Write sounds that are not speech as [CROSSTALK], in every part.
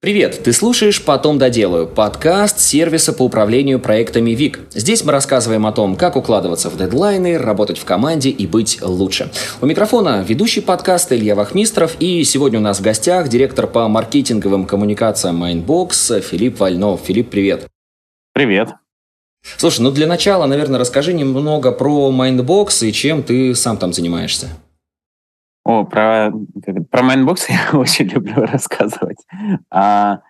Привет! Ты слушаешь «Потом доделаю» – подкаст сервиса по управлению проектами ВИК. Здесь мы рассказываем о том, как укладываться в дедлайны, работать в команде и быть лучше. У микрофона ведущий подкаста Илья Вахмистров, и сегодня у нас в гостях директор по маркетинговым коммуникациям Mindbox Филипп Вольнов. Филипп, привет! Привет! Слушай, ну для начала, наверное, расскажи немного про Mindbox и чем ты сам там занимаешься. О, про, про Mindbox [LAUGHS] я очень люблю рассказывать. А,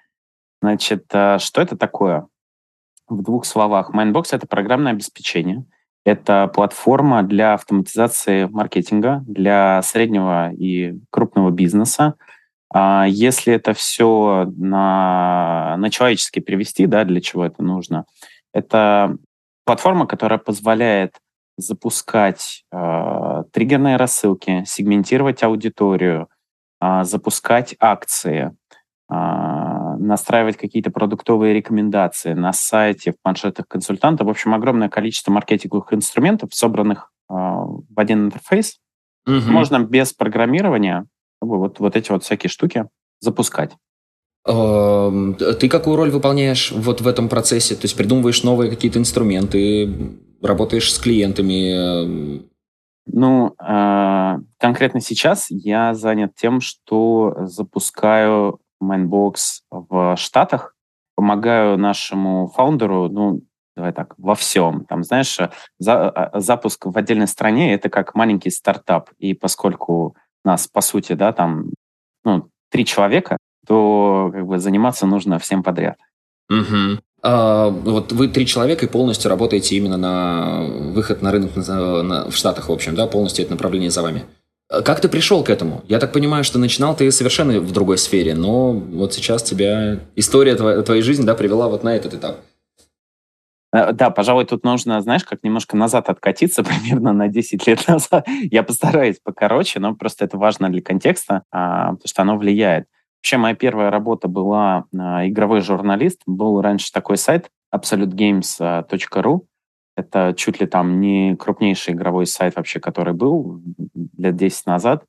значит, а, что это такое? В двух словах. Mindbox — это программное обеспечение. Это платформа для автоматизации маркетинга для среднего и крупного бизнеса. А если это все на, на человечески перевести, да, для чего это нужно, это платформа, которая позволяет запускать э, триггерные рассылки, сегментировать аудиторию, э, запускать акции, э, настраивать какие-то продуктовые рекомендации на сайте, в планшетах консультанта. В общем, огромное количество маркетинговых инструментов, собранных э, в один интерфейс. Угу. Можно без программирования вот, вот эти вот всякие штуки запускать. Ты какую роль выполняешь вот в этом процессе? То есть придумываешь новые какие-то инструменты, работаешь с клиентами? Ну, а, конкретно сейчас я занят тем, что запускаю Mindbox в Штатах, помогаю нашему фаундеру, ну, давай так, во всем. Там, знаешь, за, а, запуск в отдельной стране — это как маленький стартап. И поскольку нас, по сути, да, там, ну, три человека, то как бы заниматься нужно всем подряд. Угу. А, вот вы три человека и полностью работаете именно на выход на рынок на, на, в Штатах, в общем, да, полностью это направление за вами. А как ты пришел к этому? Я так понимаю, что начинал ты совершенно в другой сфере, но вот сейчас тебя история твоей, твоей жизни, да, привела вот на этот этап. Э, да, пожалуй, тут нужно, знаешь, как немножко назад откатиться, [LAUGHS] примерно на 10 лет назад. Я постараюсь покороче, но просто это важно для контекста, а, потому что оно влияет. Вообще, моя первая работа была э, игровой журналист. Был раньше такой сайт absolutegames.ru. Это чуть ли там не крупнейший игровой сайт вообще, который был лет 10 назад.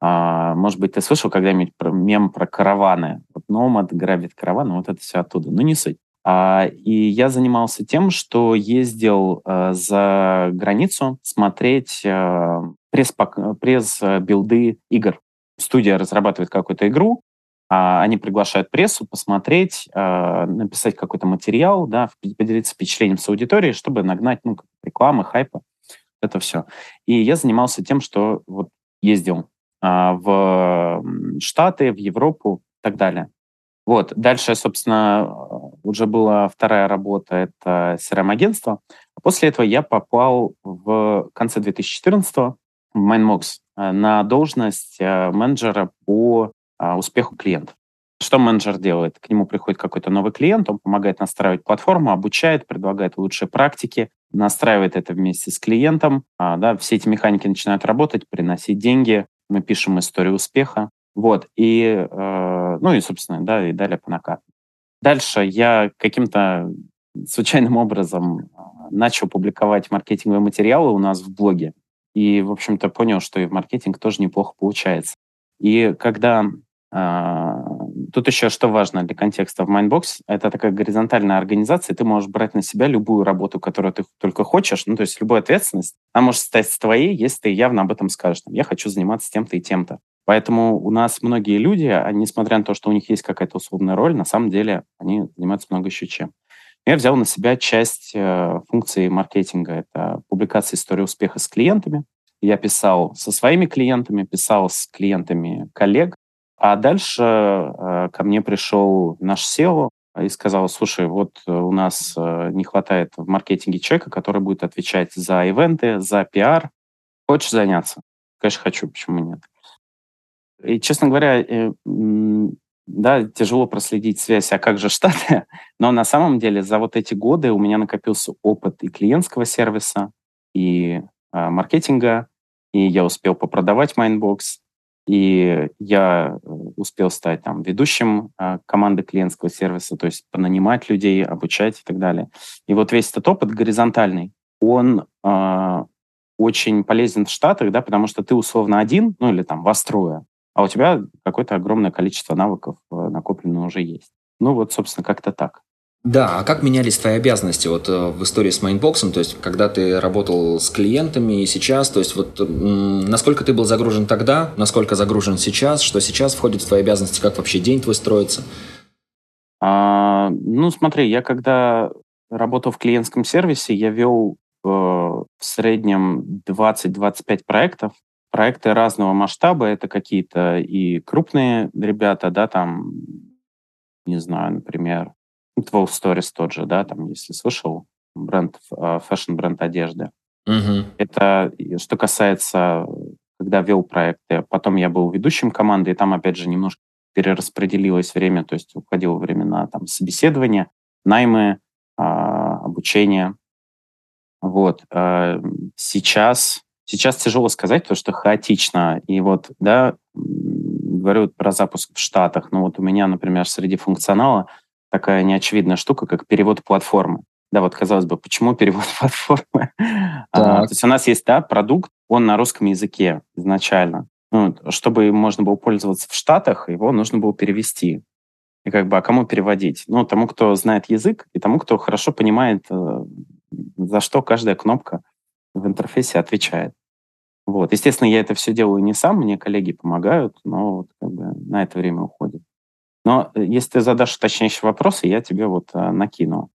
А, может быть, ты слышал когда-нибудь про мем про караваны? Вот Nomad грабит караваны, вот это все оттуда. Ну, не суть. А, и я занимался тем, что ездил а, за границу смотреть а, пресс-билды игр. Студия разрабатывает какую-то игру, а, они приглашают прессу посмотреть, а, написать какой-то материал, да, поделиться впечатлением с аудиторией, чтобы нагнать ну, рекламы, хайпа, это все. И я занимался тем, что вот ездил а, в Штаты, в Европу и так далее. Вот. Дальше, собственно, уже была вторая работа, это CRM-агентство. После этого я попал в конце 2014 в Mindmox на должность менеджера по а, успеху клиента. Что менеджер делает? К нему приходит какой-то новый клиент, он помогает настраивать платформу, обучает, предлагает лучшие практики, настраивает это вместе с клиентом. А, да, все эти механики начинают работать, приносить деньги. Мы пишем историю успеха. Вот. И, э, ну и, собственно, да, и далее по накату. Дальше я каким-то случайным образом а, начал публиковать маркетинговые материалы у нас в блоге. И, в общем-то, понял, что и в маркетинг тоже неплохо получается. И когда а, тут еще что важно для контекста в Mindbox, это такая горизонтальная организация, ты можешь брать на себя любую работу, которую ты только хочешь, ну, то есть любую ответственность, она может стать твоей, если ты явно об этом скажешь, я хочу заниматься тем-то и тем-то. Поэтому у нас многие люди, они, несмотря на то, что у них есть какая-то условная роль, на самом деле они занимаются много еще чем. Я взял на себя часть э, функции маркетинга. Это публикация истории успеха с клиентами. Я писал со своими клиентами, писал с клиентами коллег, а дальше э, ко мне пришел наш SEO и сказал, слушай, вот э, у нас э, не хватает в маркетинге человека, который будет отвечать за ивенты, за пиар. Хочешь заняться? Конечно, хочу, почему нет? И, честно говоря, э, да, тяжело проследить связь, а как же Штаты? [LAUGHS] Но на самом деле за вот эти годы у меня накопился опыт и клиентского сервиса, и э, маркетинга, и я успел попродавать Mindbox, и я э, успел стать там ведущим э, команды клиентского сервиса, то есть понанимать людей, обучать и так далее. И вот весь этот опыт горизонтальный, он э, очень полезен в Штатах, да, потому что ты условно один, ну или там в Астрое, а у тебя какое-то огромное количество навыков э, накоплено уже есть. Ну вот, собственно, как-то так. Да, а как менялись твои обязанности вот э, в истории с Майнбоксом? То есть, когда ты работал с клиентами и сейчас, то есть, вот насколько ты был загружен тогда, насколько загружен сейчас, что сейчас входит в твои обязанности, как вообще день твой строится? А, ну, смотри, я когда работал в клиентском сервисе, я вел э, в среднем 20-25 проектов. Проекты разного масштаба, это какие-то и крупные ребята, да, там, не знаю, например, 12 Stories тот же, да, там, если слышал, бренд, фэшн-бренд одежды. Угу. Это что касается, когда вел проекты. Потом я был ведущим команды, и там, опять же, немножко перераспределилось время, то есть уходило время на там, собеседование, наймы, а, обучение. Вот. А, сейчас, сейчас тяжело сказать, потому что хаотично. И вот, да, говорю про запуск в Штатах. Ну вот у меня, например, среди функционала такая неочевидная штука, как перевод платформы. Да, вот казалось бы, почему перевод [LAUGHS] платформы? А, то есть у нас есть, да, продукт, он на русском языке изначально. Ну, чтобы можно было пользоваться в Штатах, его нужно было перевести. И как бы, а кому переводить? Ну, тому, кто знает язык, и тому, кто хорошо понимает, э, за что каждая кнопка в интерфейсе отвечает. Вот. Естественно, я это все делаю не сам, мне коллеги помогают, но вот как бы на это время уходит. Но э, если ты задашь уточняющие вопросы, я тебе вот э, накину.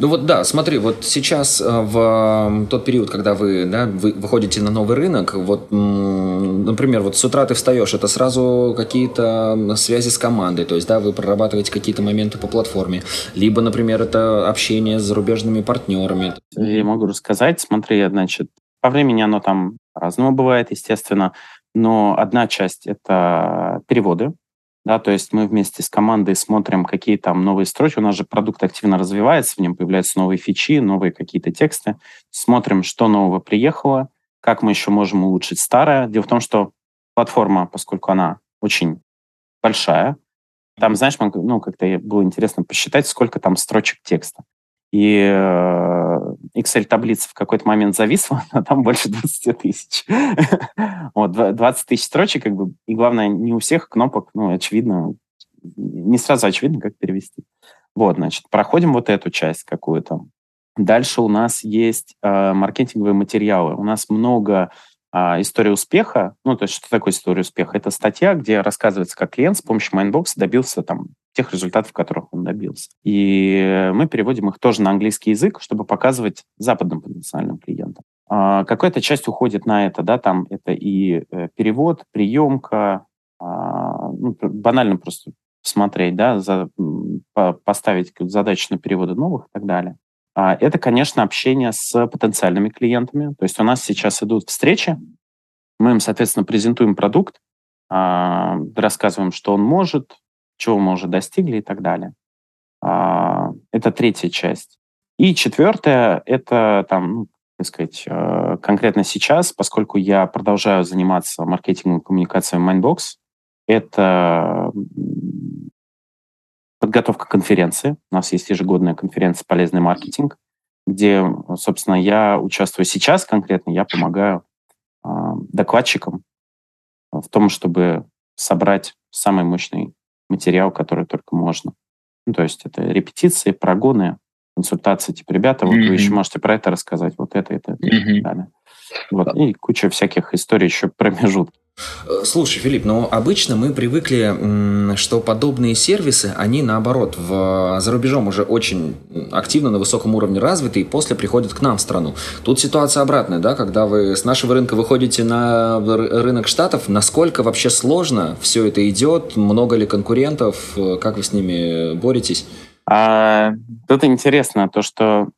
Ну вот да, смотри, вот сейчас э, в тот период, когда вы, да, вы выходите на новый рынок, вот, например, вот с утра ты встаешь, это сразу какие-то связи с командой, то есть, да, вы прорабатываете какие-то моменты по платформе, либо, например, это общение с зарубежными партнерами. Я могу рассказать, смотри, значит, по времени оно там разному бывает, естественно, но одна часть – это переводы, да, то есть мы вместе с командой смотрим, какие там новые строчки. У нас же продукт активно развивается, в нем появляются новые фичи, новые какие-то тексты. Смотрим, что нового приехало, как мы еще можем улучшить старое. Дело в том, что платформа, поскольку она очень большая, там, знаешь, ну, как-то было интересно посчитать, сколько там строчек текста. И э, Excel-таблица в какой-то момент зависла, [LAUGHS] а там больше 20 тысяч. [LAUGHS] вот, 20 тысяч строчек, как бы, и главное, не у всех кнопок, ну, очевидно, не сразу очевидно, как перевести. Вот, значит, проходим вот эту часть какую-то. Дальше у нас есть э, маркетинговые материалы. У нас много а, история успеха, ну, то есть что такое история успеха? Это статья, где рассказывается, как клиент с помощью Mindbox добился там тех результатов, которых он добился. И мы переводим их тоже на английский язык, чтобы показывать западным потенциальным клиентам. А, какая-то часть уходит на это, да, там это и э, перевод, приемка, а, ну, банально просто смотреть, да, за, поставить задачу на переводы новых и так далее. А, это, конечно, общение с потенциальными клиентами. То есть у нас сейчас идут встречи, мы им, соответственно, презентуем продукт, рассказываем, что он может, чего мы уже достигли и так далее. А, это третья часть. И четвертая — это там, ну, так сказать, конкретно сейчас, поскольку я продолжаю заниматься маркетингом и коммуникацией Mindbox, это подготовка конференции. У нас есть ежегодная конференция «Полезный маркетинг», где, собственно, я участвую сейчас конкретно, я помогаю э, докладчикам в том, чтобы собрать самый мощный материал, который только можно. Ну, то есть это репетиции, прогоны, консультации, типа, ребята, вот mm-hmm. вы еще можете про это рассказать, вот это, это, это mm-hmm. и так далее. Вот. И куча всяких историй еще [LAUGHS] промежутки. Э, слушай, Филипп, ну обычно мы привыкли, что подобные сервисы, они наоборот, в, за рубежом уже очень активно на высоком уровне развиты и после приходят к нам в страну. Тут ситуация обратная, да, когда вы с нашего рынка выходите на рынок Штатов, насколько вообще сложно все это идет, много ли конкурентов, э, как вы с ними боретесь? А, тут интересно то, что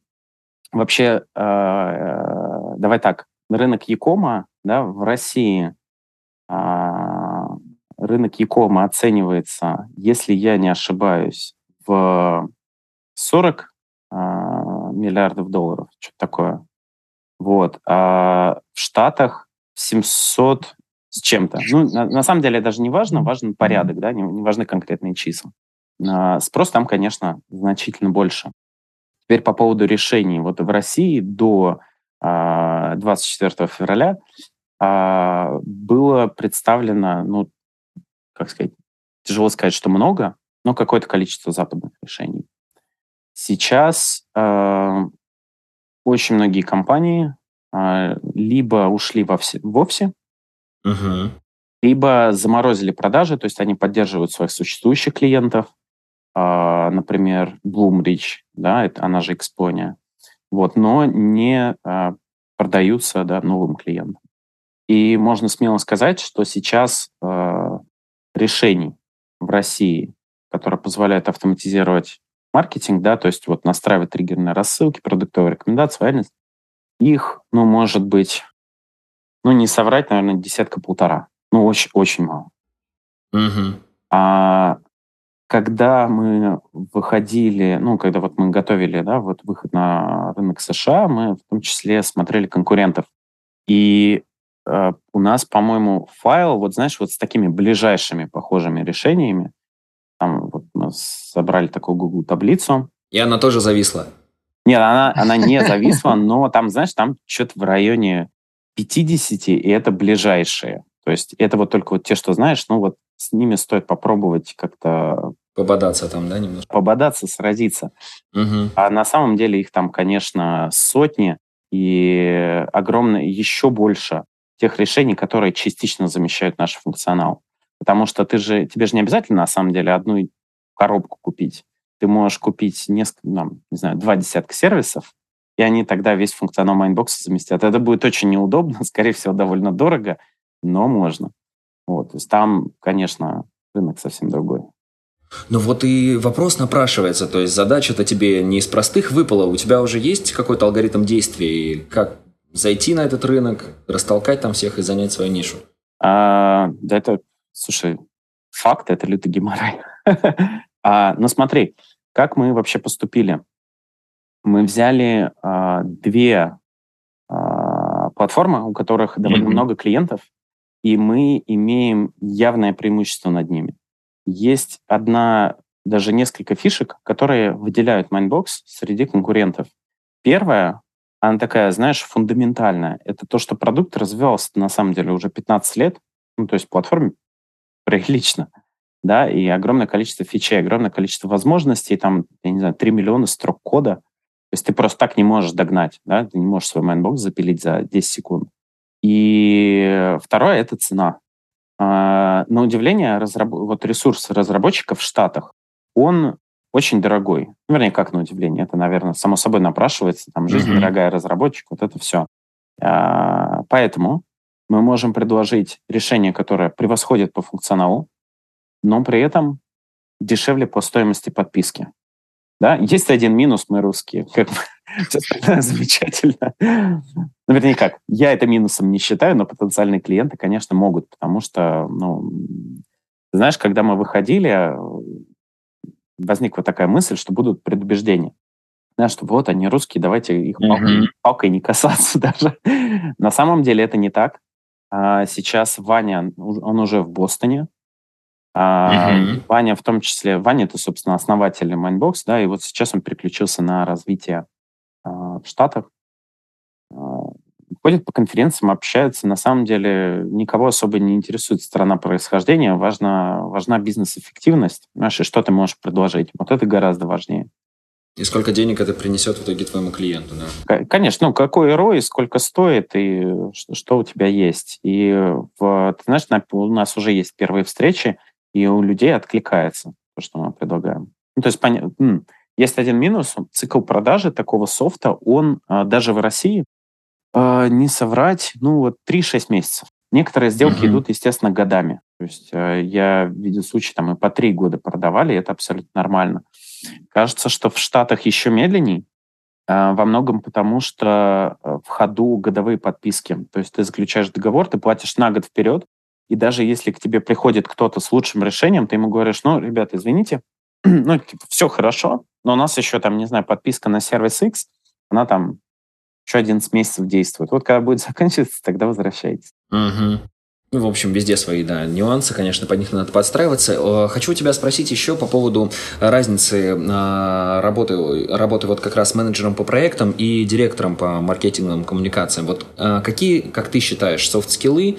вообще, а, давай так, рынок Якома да, в России рынок Якома оценивается, если я не ошибаюсь, в 40 а, миллиардов долларов, что-то такое. Вот. А в Штатах 700 с чем-то. Ну, на, на самом деле даже не важно, важен порядок, да, не, не важны конкретные числа. А, спрос там, конечно, значительно больше. Теперь по поводу решений. Вот в России до 24 февраля а, было представлено, ну, как сказать, тяжело сказать, что много, но какое-то количество западных решений. Сейчас э, очень многие компании э, либо ушли вовсе, вовсе, угу. либо заморозили продажи, то есть они поддерживают своих существующих клиентов, э, например, Bloomreach, да, это, она же Exponia, вот, но не э, продаются да, новым клиентам. И можно смело сказать, что сейчас э, решений в России, которые позволяют автоматизировать маркетинг, да, то есть вот настраивать триггерные рассылки, продуктовые рекомендации, лояльность, их, ну, может быть, ну, не соврать, наверное, десятка-полтора. Ну, очень, очень мало. Угу. А когда мы выходили, ну, когда вот мы готовили, да, вот выход на рынок США, мы в том числе смотрели конкурентов. И у нас, по-моему, файл, вот знаешь, вот с такими ближайшими похожими решениями, там вот мы собрали такую Google таблицу. И она тоже зависла? Нет, она, она не [LAUGHS] зависла, но там, знаешь, там что-то в районе 50, и это ближайшие. То есть это вот только вот те, что знаешь, ну вот с ними стоит попробовать как-то Пободаться там, да, немножко? Пободаться, сразиться. Угу. А на самом деле их там, конечно, сотни и огромное, еще больше тех решений, которые частично замещают наш функционал. Потому что ты же, тебе же не обязательно, на самом деле, одну коробку купить. Ты можешь купить несколько, ну, не знаю, два десятка сервисов, и они тогда весь функционал Mindbox'а заместят. Это будет очень неудобно, [LAUGHS] скорее всего, довольно дорого, но можно. Вот, то есть там, конечно, рынок совсем другой. Ну вот и вопрос напрашивается, то есть задача-то тебе не из простых выпала, у тебя уже есть какой-то алгоритм действий, как зайти на этот рынок, растолкать там всех и занять свою нишу? А, да это, слушай, факт, это лютый геморрой. [LAUGHS] а, но смотри, как мы вообще поступили? Мы взяли а, две а, платформы, у которых довольно mm-hmm. много клиентов, и мы имеем явное преимущество над ними есть одна, даже несколько фишек, которые выделяют Mindbox среди конкурентов. Первая, она такая, знаешь, фундаментальная. Это то, что продукт развивался на самом деле уже 15 лет, ну, то есть платформе прилично, да, и огромное количество фичей, огромное количество возможностей, там, я не знаю, 3 миллиона строк кода. То есть ты просто так не можешь догнать, да, ты не можешь свой Mindbox запилить за 10 секунд. И второе — это цена. А, на удивление, разраб... вот ресурс разработчиков в Штатах, он очень дорогой. Вернее, как на удивление, это, наверное, само собой напрашивается, там, жизнь mm-hmm. дорогая, разработчик, вот это все. А, поэтому мы можем предложить решение, которое превосходит по функционалу, но при этом дешевле по стоимости подписки. Да? Есть один минус, мы русские. Как [LAUGHS] [LAUGHS] замечательно. Ну, вернее, как, я это минусом не считаю, но потенциальные клиенты, конечно, могут, потому что, ну, знаешь, когда мы выходили, возникла такая мысль, что будут предубеждения. Знаешь, что вот они русские, давайте их палкой, палкой не [LAUGHS] касаться даже. На самом деле это не так. А сейчас Ваня, он уже в Бостоне, uh Ваня в том числе, Ваня это, собственно, основатель Mindbox, да, и вот сейчас он переключился на развитие а, в Штатах. Ходит по конференциям, общается. На самом деле никого особо не интересует страна происхождения. Важна, важна бизнес-эффективность. Знаешь, и что ты можешь предложить. Вот это гораздо важнее. И сколько денег это принесет в итоге твоему клиенту, да? Конечно, ну какой ROI, сколько стоит и что, у тебя есть. И в, ты знаешь, у нас уже есть первые встречи, и у людей откликается то, что мы предлагаем. Ну, то есть, поня... есть один минус, цикл продажи такого софта, он а, даже в России, а, не соврать, ну, вот 3-6 месяцев. Некоторые сделки uh-huh. идут, естественно, годами. То есть э, я видел случаи, там и по 3 года продавали, и это абсолютно нормально. Кажется, что в Штатах еще медленней, а, во многом потому, что в ходу годовые подписки. То есть ты заключаешь договор, ты платишь на год вперед, и даже если к тебе приходит кто-то с лучшим решением, ты ему говоришь, ну, ребята, извините, [CLEARS THROAT] ну, типа, все хорошо, но у нас еще там, не знаю, подписка на сервис X, она там еще 11 месяцев действует. Вот когда будет [LAUGHS] заканчиваться, тогда возвращайтесь. Угу. Ну, в общем, везде свои, да, нюансы, конечно, под них надо подстраиваться. Хочу тебя спросить еще по поводу разницы а, работы, работы вот как раз менеджером по проектам и директором по маркетинговым коммуникациям. Вот а, какие, как ты считаешь, soft skills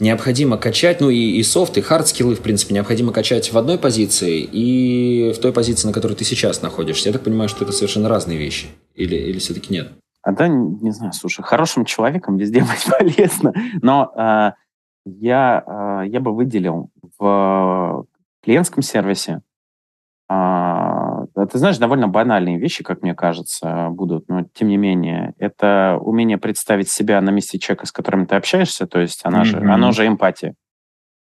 необходимо качать, ну и, и софт, и hard skills, в принципе, необходимо качать в одной позиции и в той позиции, на которой ты сейчас находишься? Я так понимаю, что это совершенно разные вещи. Или, или все-таки нет? А да, не знаю, слушай, хорошим человеком везде [LAUGHS] быть полезно, но э, я, э, я бы выделил в клиентском сервисе, э, ты знаешь, довольно банальные вещи, как мне кажется, будут, но тем не менее, это умение представить себя на месте человека, с которым ты общаешься, то есть она mm-hmm. же, оно же эмпатия.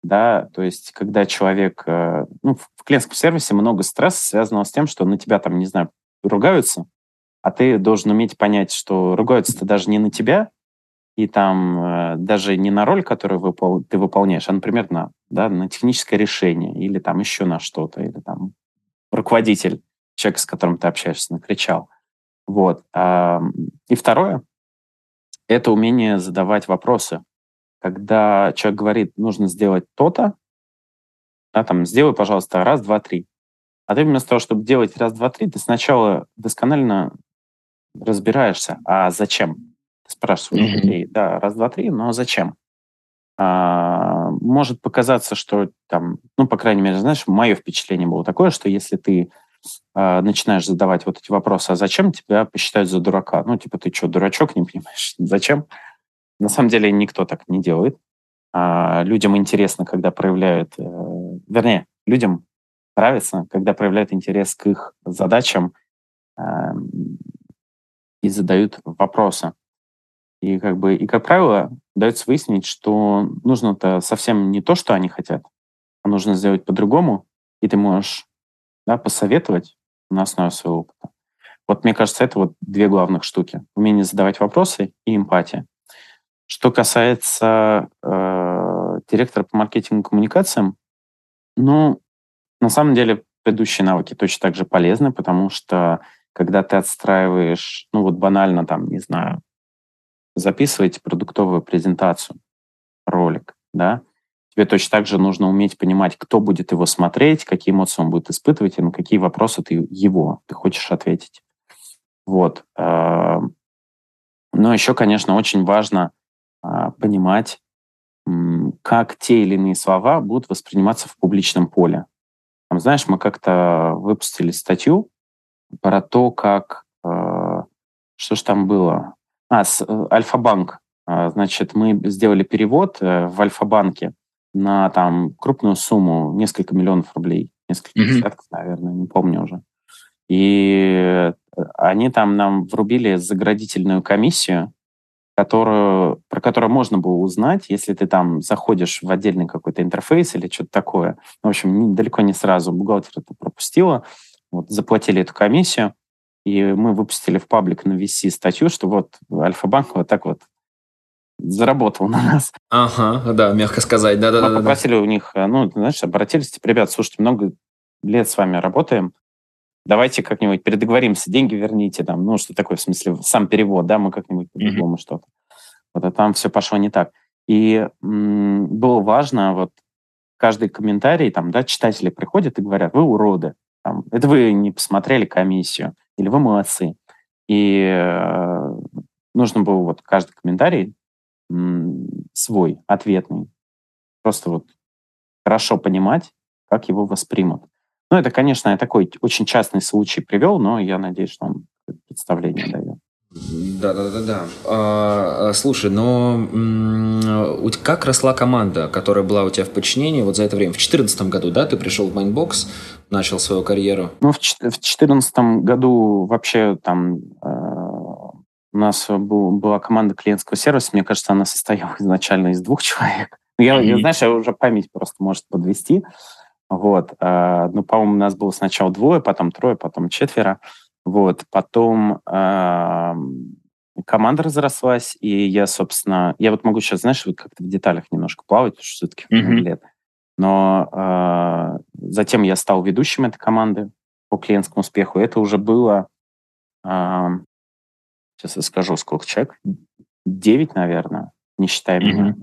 Да, то есть, когда человек, э, ну, в клиентском сервисе много стресса, связанного с тем, что на тебя там, не знаю, ругаются, а ты должен уметь понять, что ругаются-то даже не на тебя, и там э, даже не на роль, которую выпол- ты выполняешь, а, например, на, да, на техническое решение или там еще на что-то, или там руководитель, человек, с которым ты общаешься, накричал. Вот. А, и второе – это умение задавать вопросы. Когда человек говорит, нужно сделать то-то, да, там, сделай, пожалуйста, раз, два, три. А ты вместо того, чтобы делать раз, два, три, ты сначала досконально разбираешься, а зачем? Ты спрашиваешь mm-hmm. людей, да, раз, два, три, но зачем? А, может показаться, что там, ну, по крайней мере, знаешь, мое впечатление было такое, что если ты а, начинаешь задавать вот эти вопросы, а зачем тебя посчитают за дурака? Ну, типа, ты что, дурачок, не понимаешь? [LAUGHS] Зачем? На самом деле никто так не делает. А, людям интересно, когда проявляют, э, вернее, людям нравится, когда проявляют интерес к их задачам, э, и задают вопросы. И как бы, и как правило, дается выяснить, что нужно-то совсем не то, что они хотят, а нужно сделать по-другому, и ты можешь да, посоветовать на основе своего опыта. Вот мне кажется, это вот две главных штуки. Умение задавать вопросы и эмпатия. Что касается э, директора по маркетингу и коммуникациям, ну, на самом деле, предыдущие навыки точно так же полезны, потому что когда ты отстраиваешь, ну вот банально там, не знаю, записываете продуктовую презентацию, ролик, да, тебе точно так же нужно уметь понимать, кто будет его смотреть, какие эмоции он будет испытывать и на какие вопросы ты его, ты хочешь ответить. Вот. А, но еще, конечно, очень важно а, понимать, как те или иные слова будут восприниматься в публичном поле. Там, знаешь, мы как-то выпустили статью про то, как... Э, что ж там было? А, с, э, Альфа-банк. Э, значит, мы сделали перевод э, в Альфа-банке на там крупную сумму, несколько миллионов рублей. Несколько mm-hmm. десятков, наверное, не помню уже. И э, они там нам врубили заградительную комиссию, которую, про которую можно было узнать, если ты там заходишь в отдельный какой-то интерфейс или что-то такое. В общем, далеко не сразу бухгалтер это пропустила. Вот заплатили эту комиссию, и мы выпустили в паблик на VC статью, что вот Альфа-банк вот так вот заработал на нас. Ага, да, мягко сказать, да-да-да. Мы попросили у них, э, ну, знаешь, обратились, типа, ребят, слушайте, много лет с вами работаем, давайте как-нибудь передоговоримся, деньги верните, там, ну, что такое, в смысле, сам перевод, да, мы как-нибудь по-другому mm-hmm. что-то. Вот, а там все пошло не так. И м- было важно, вот, каждый комментарий, там, да, читатели приходят и говорят, вы уроды, там, это вы не посмотрели комиссию, или вы молодцы. И э, нужно было вот каждый комментарий свой, ответный, просто вот хорошо понимать, как его воспримут. Ну, это, конечно, я такой очень частный случай привел, но я надеюсь, что он представление дает. Да, да, да, да. А, слушай, но как росла команда, которая была у тебя в подчинении вот за это время? В 2014 году, да, ты пришел в Mindbox, начал свою карьеру? Ну, в 2014 году вообще там э, у нас был, была команда клиентского сервиса, мне кажется, она состояла изначально из двух человек. Ну, я, mm-hmm. я знаешь, я уже память просто может подвести. Вот. Э, ну, по-моему, у нас было сначала двое, потом трое, потом четверо. Вот, потом э, команда разрослась, и я, собственно, я вот могу сейчас, знаешь, вот как-то в деталях немножко плавать, потому что все-таки mm-hmm. лет. Но э, затем я стал ведущим этой команды по клиентскому успеху. Это уже было, э, сейчас я скажу, сколько человек, девять, наверное, не считая mm-hmm. меня.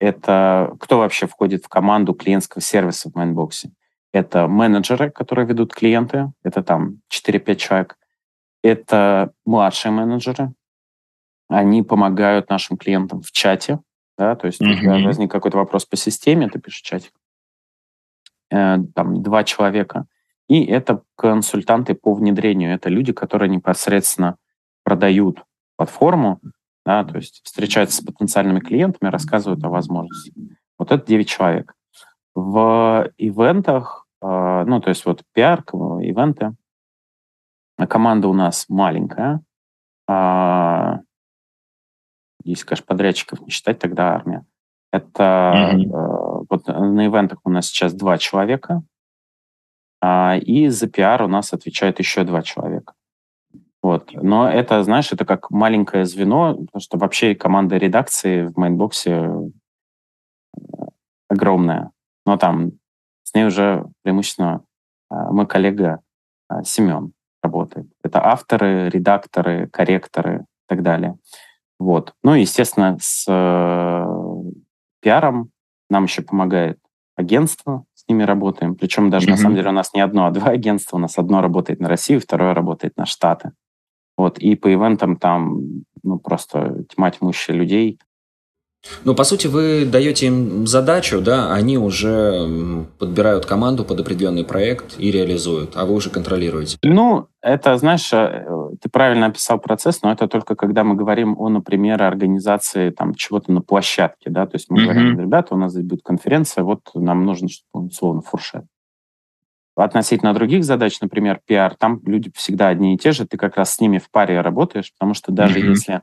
это кто вообще входит в команду клиентского сервиса в Mindbox'е. Это менеджеры, которые ведут клиенты, это там 4-5 человек. Это младшие менеджеры, они помогают нашим клиентам в чате, да, то есть mm-hmm. когда возник какой-то вопрос по системе, ты пишешь чатик, там два человека, и это консультанты по внедрению, это люди, которые непосредственно продают платформу, да, то есть встречаются с потенциальными клиентами, рассказывают о возможностях. Вот это 9 человек. В ивентах, э, ну, то есть вот пиар, ивенты, команда у нас маленькая, а, если, конечно, подрядчиков не считать, тогда армия. Это mm-hmm. э, вот на ивентах у нас сейчас два человека, э, и за пиар у нас отвечает еще два человека. Вот. Но это, знаешь, это как маленькое звено, потому что вообще команда редакции в Mindbox'е э, огромная. Но там с ней уже преимущественно э, мой коллега э, Семен работает. Это авторы, редакторы, корректоры и так далее. Вот. Ну и, естественно, с пиаром нам еще помогает агентство, с ними работаем. Причем даже, mm-hmm. на самом деле, у нас не одно, а два агентства. У нас одно работает на Россию, второе работает на Штаты. Вот. И по ивентам там ну, просто тьма тьмущая людей. Ну, по сути, вы даете им задачу, да, они уже подбирают команду под определенный проект и реализуют, а вы уже контролируете. Ну, это, знаешь, э, ты правильно описал процесс, но это только когда мы говорим о, например, организации там чего-то на площадке, да, то есть мы mm-hmm. говорим, ребята, у нас здесь будет конференция, вот нам нужно, чтобы условно фуршет. Относительно других задач, например, пиар, там люди всегда одни и те же, ты как раз с ними в паре работаешь, потому что даже mm-hmm. если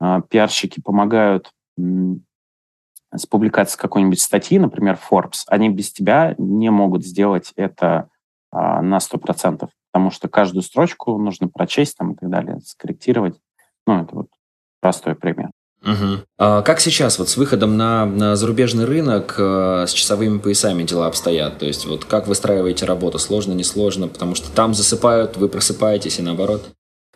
э, пиарщики помогают с публикацией какой-нибудь статьи, например, Forbes, они без тебя не могут сделать это а, на 100%, потому что каждую строчку нужно прочесть там, и так далее, скорректировать. Ну, это вот простой пример. Угу. А как сейчас вот с выходом на, на зарубежный рынок э, с часовыми поясами дела обстоят? То есть вот как выстраиваете работу? Сложно, несложно? Потому что там засыпают, вы просыпаетесь и наоборот.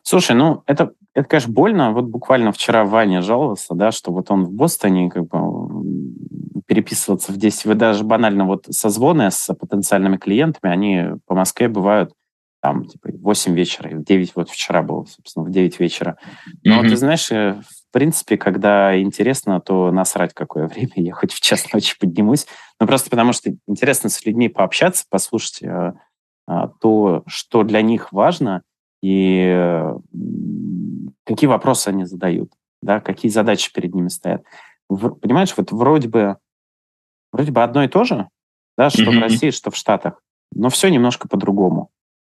Слушай, ну это, это, конечно, больно. Вот буквально вчера Ваня жаловался, да, что вот он в Бостоне как бы переписываться в 10. Вы даже банально вот созвоны с потенциальными клиентами, они по Москве бывают там, типа, 8 вечера, в 9, вот вчера было, собственно, в 9 вечера. Но mm-hmm. ты знаешь, э, в принципе, когда интересно, то насрать какое [LAUGHS] время, я хоть в час ночи поднимусь. Ну, просто потому что интересно с людьми пообщаться, послушать э, э, то, что для них важно – и какие вопросы они задают, да, какие задачи перед ними стоят. В, понимаешь, вот вроде бы, вроде бы одно и то же, да, что mm-hmm. в России, что в Штатах, но все немножко по-другому.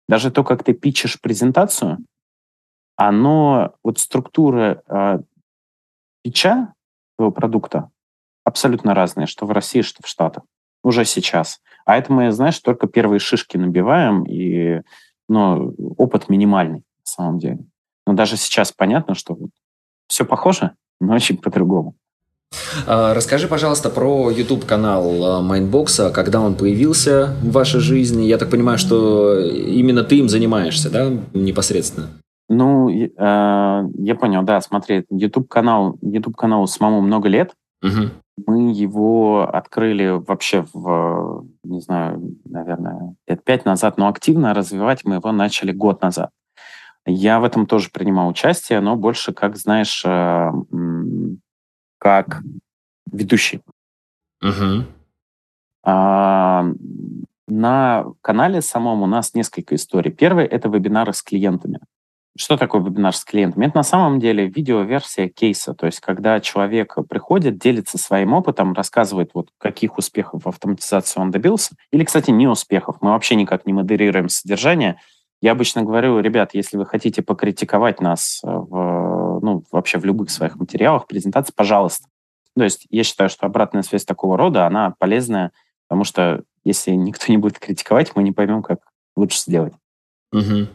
Даже то, как ты пичешь презентацию, оно, вот структура э, пича твоего продукта абсолютно разная, что в России, что в Штатах. Уже сейчас. А это мы, знаешь, только первые шишки набиваем, и но опыт минимальный на самом деле. Но даже сейчас понятно, что все похоже, но очень по-другому. А, расскажи, пожалуйста, про YouTube-канал Mindbox а, когда он появился в вашей жизни. Я так понимаю, что именно ты им занимаешься, да, непосредственно? Ну, э, я понял, да, смотри, YouTube-канал, YouTube-каналу самому много лет. Угу. Мы его открыли вообще в, не знаю, наверное, лет пять назад, но активно развивать мы его начали год назад. Я в этом тоже принимал участие, но больше, как знаешь, э, как ведущий. Угу. А, на канале самом у нас несколько историй. Первый — это вебинары с клиентами. Что такое вебинар с клиентами? Это на самом деле видеоверсия кейса, то есть когда человек приходит, делится своим опытом, рассказывает, вот каких успехов в автоматизации он добился, или, кстати, не успехов. Мы вообще никак не модерируем содержание. Я обычно говорю, ребят, если вы хотите покритиковать нас в, ну, вообще в любых своих материалах, презентации, пожалуйста. То есть я считаю, что обратная связь такого рода, она полезная, потому что если никто не будет критиковать, мы не поймем, как лучше сделать. Угу.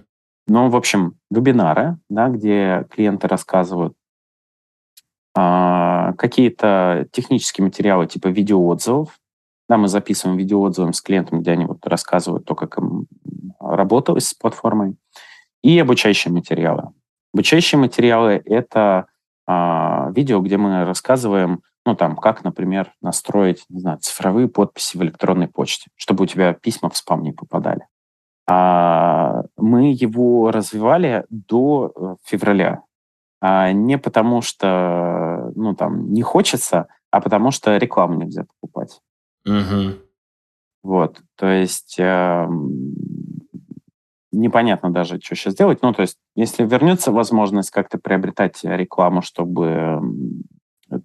Ну, в общем, вебинары, да, где клиенты рассказывают а, какие-то технические материалы типа видеоотзывов. Да, мы записываем видеоотзывы с клиентами, где они вот рассказывают то, как им работалось с платформой. И обучающие материалы. Обучающие материалы — это а, видео, где мы рассказываем Ну, там, как, например, настроить, не знаю, цифровые подписи в электронной почте, чтобы у тебя письма в спам не попадали. А мы его развивали до э, февраля. А не потому что, ну, там, не хочется, а потому что рекламу нельзя покупать. Угу. Вот, то есть э, непонятно даже, что сейчас делать. Ну, то есть, если вернется возможность как-то приобретать рекламу, чтобы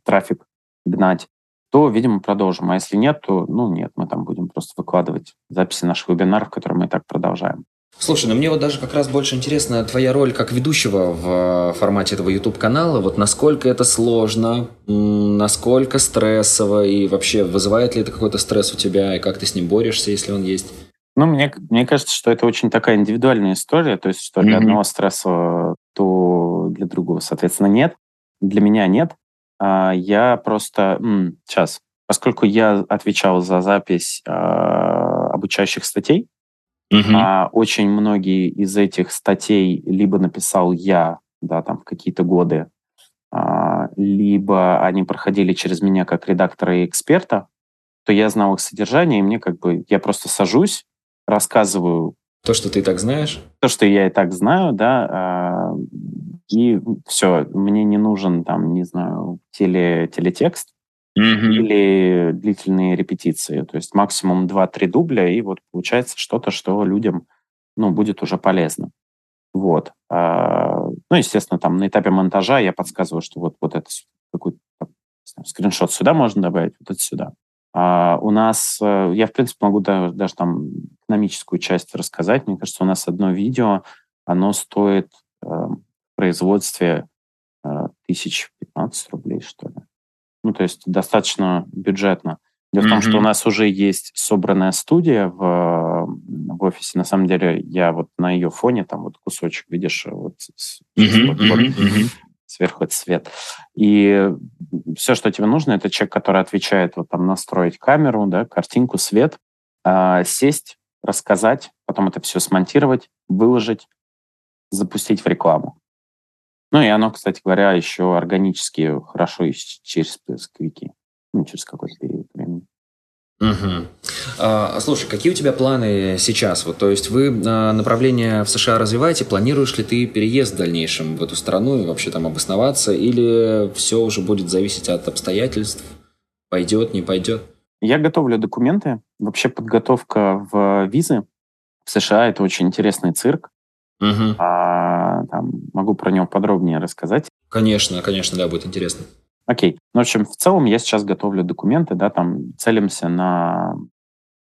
трафик гнать, то, видимо, продолжим. А если нет, то, ну, нет, мы там будем просто выкладывать записи наших вебинаров, которые мы и так продолжаем. Слушай, ну мне вот даже как раз больше интересна твоя роль как ведущего в э, формате этого YouTube-канала. Вот насколько это сложно, насколько стрессово, и вообще вызывает ли это какой-то стресс у тебя, и как ты с ним борешься, если он есть? Ну, мне, мне кажется, что это очень такая индивидуальная история, то есть что для mm-hmm. одного стресса, то для другого, соответственно, нет. Для меня нет. А, я просто... Сейчас. Поскольку я отвечал за запись а, обучающих статей, Uh-huh. А очень многие из этих статей либо написал я, да, там в какие-то годы, а, либо они проходили через меня как редактора и эксперта, то я знал их содержание, и мне как бы, я просто сажусь, рассказываю... То, что ты и так знаешь? То, что я и так знаю, да, а, и все, мне не нужен там, не знаю, теле, телетекст, mm-hmm. или длительные репетиции. То есть максимум 2-3 дубля, и вот получается что-то, что людям ну, будет уже полезно. Вот. А, ну, естественно, там на этапе монтажа я подсказываю, что вот, вот это какой-то скриншот сюда можно добавить, вот это сюда. А у нас, э, я, в принципе, могу даже, даже там экономическую часть рассказать. Мне кажется, у нас одно видео, оно стоит э, в производстве э, 1015 рублей, что ли. Ну, то есть достаточно бюджетно. Дело mm-hmm. в том, что у нас уже есть собранная студия в, в офисе. На самом деле, я вот на ее фоне, там вот кусочек, видишь, вот, mm-hmm. вот, вот mm-hmm. сверху это свет. И все, что тебе нужно, это человек, который отвечает вот там настроить камеру, да, картинку, свет, э, сесть, рассказать, потом это все смонтировать, выложить, запустить в рекламу. Ну и оно, кстати говоря, еще органически хорошо и через поисковики, ну, через какой-то период времени. Угу. А, слушай, какие у тебя планы сейчас? Вот, то есть вы а, направление в США развиваете? Планируешь ли ты переезд в дальнейшем в эту страну и вообще там обосноваться? Или все уже будет зависеть от обстоятельств? Пойдет, не пойдет? Я готовлю документы. Вообще подготовка в визы в США – это очень интересный цирк. Угу. А, там, могу про него подробнее рассказать. Конечно, конечно, да, будет интересно. Окей. Ну, в общем, в целом я сейчас готовлю документы, да, там целимся на...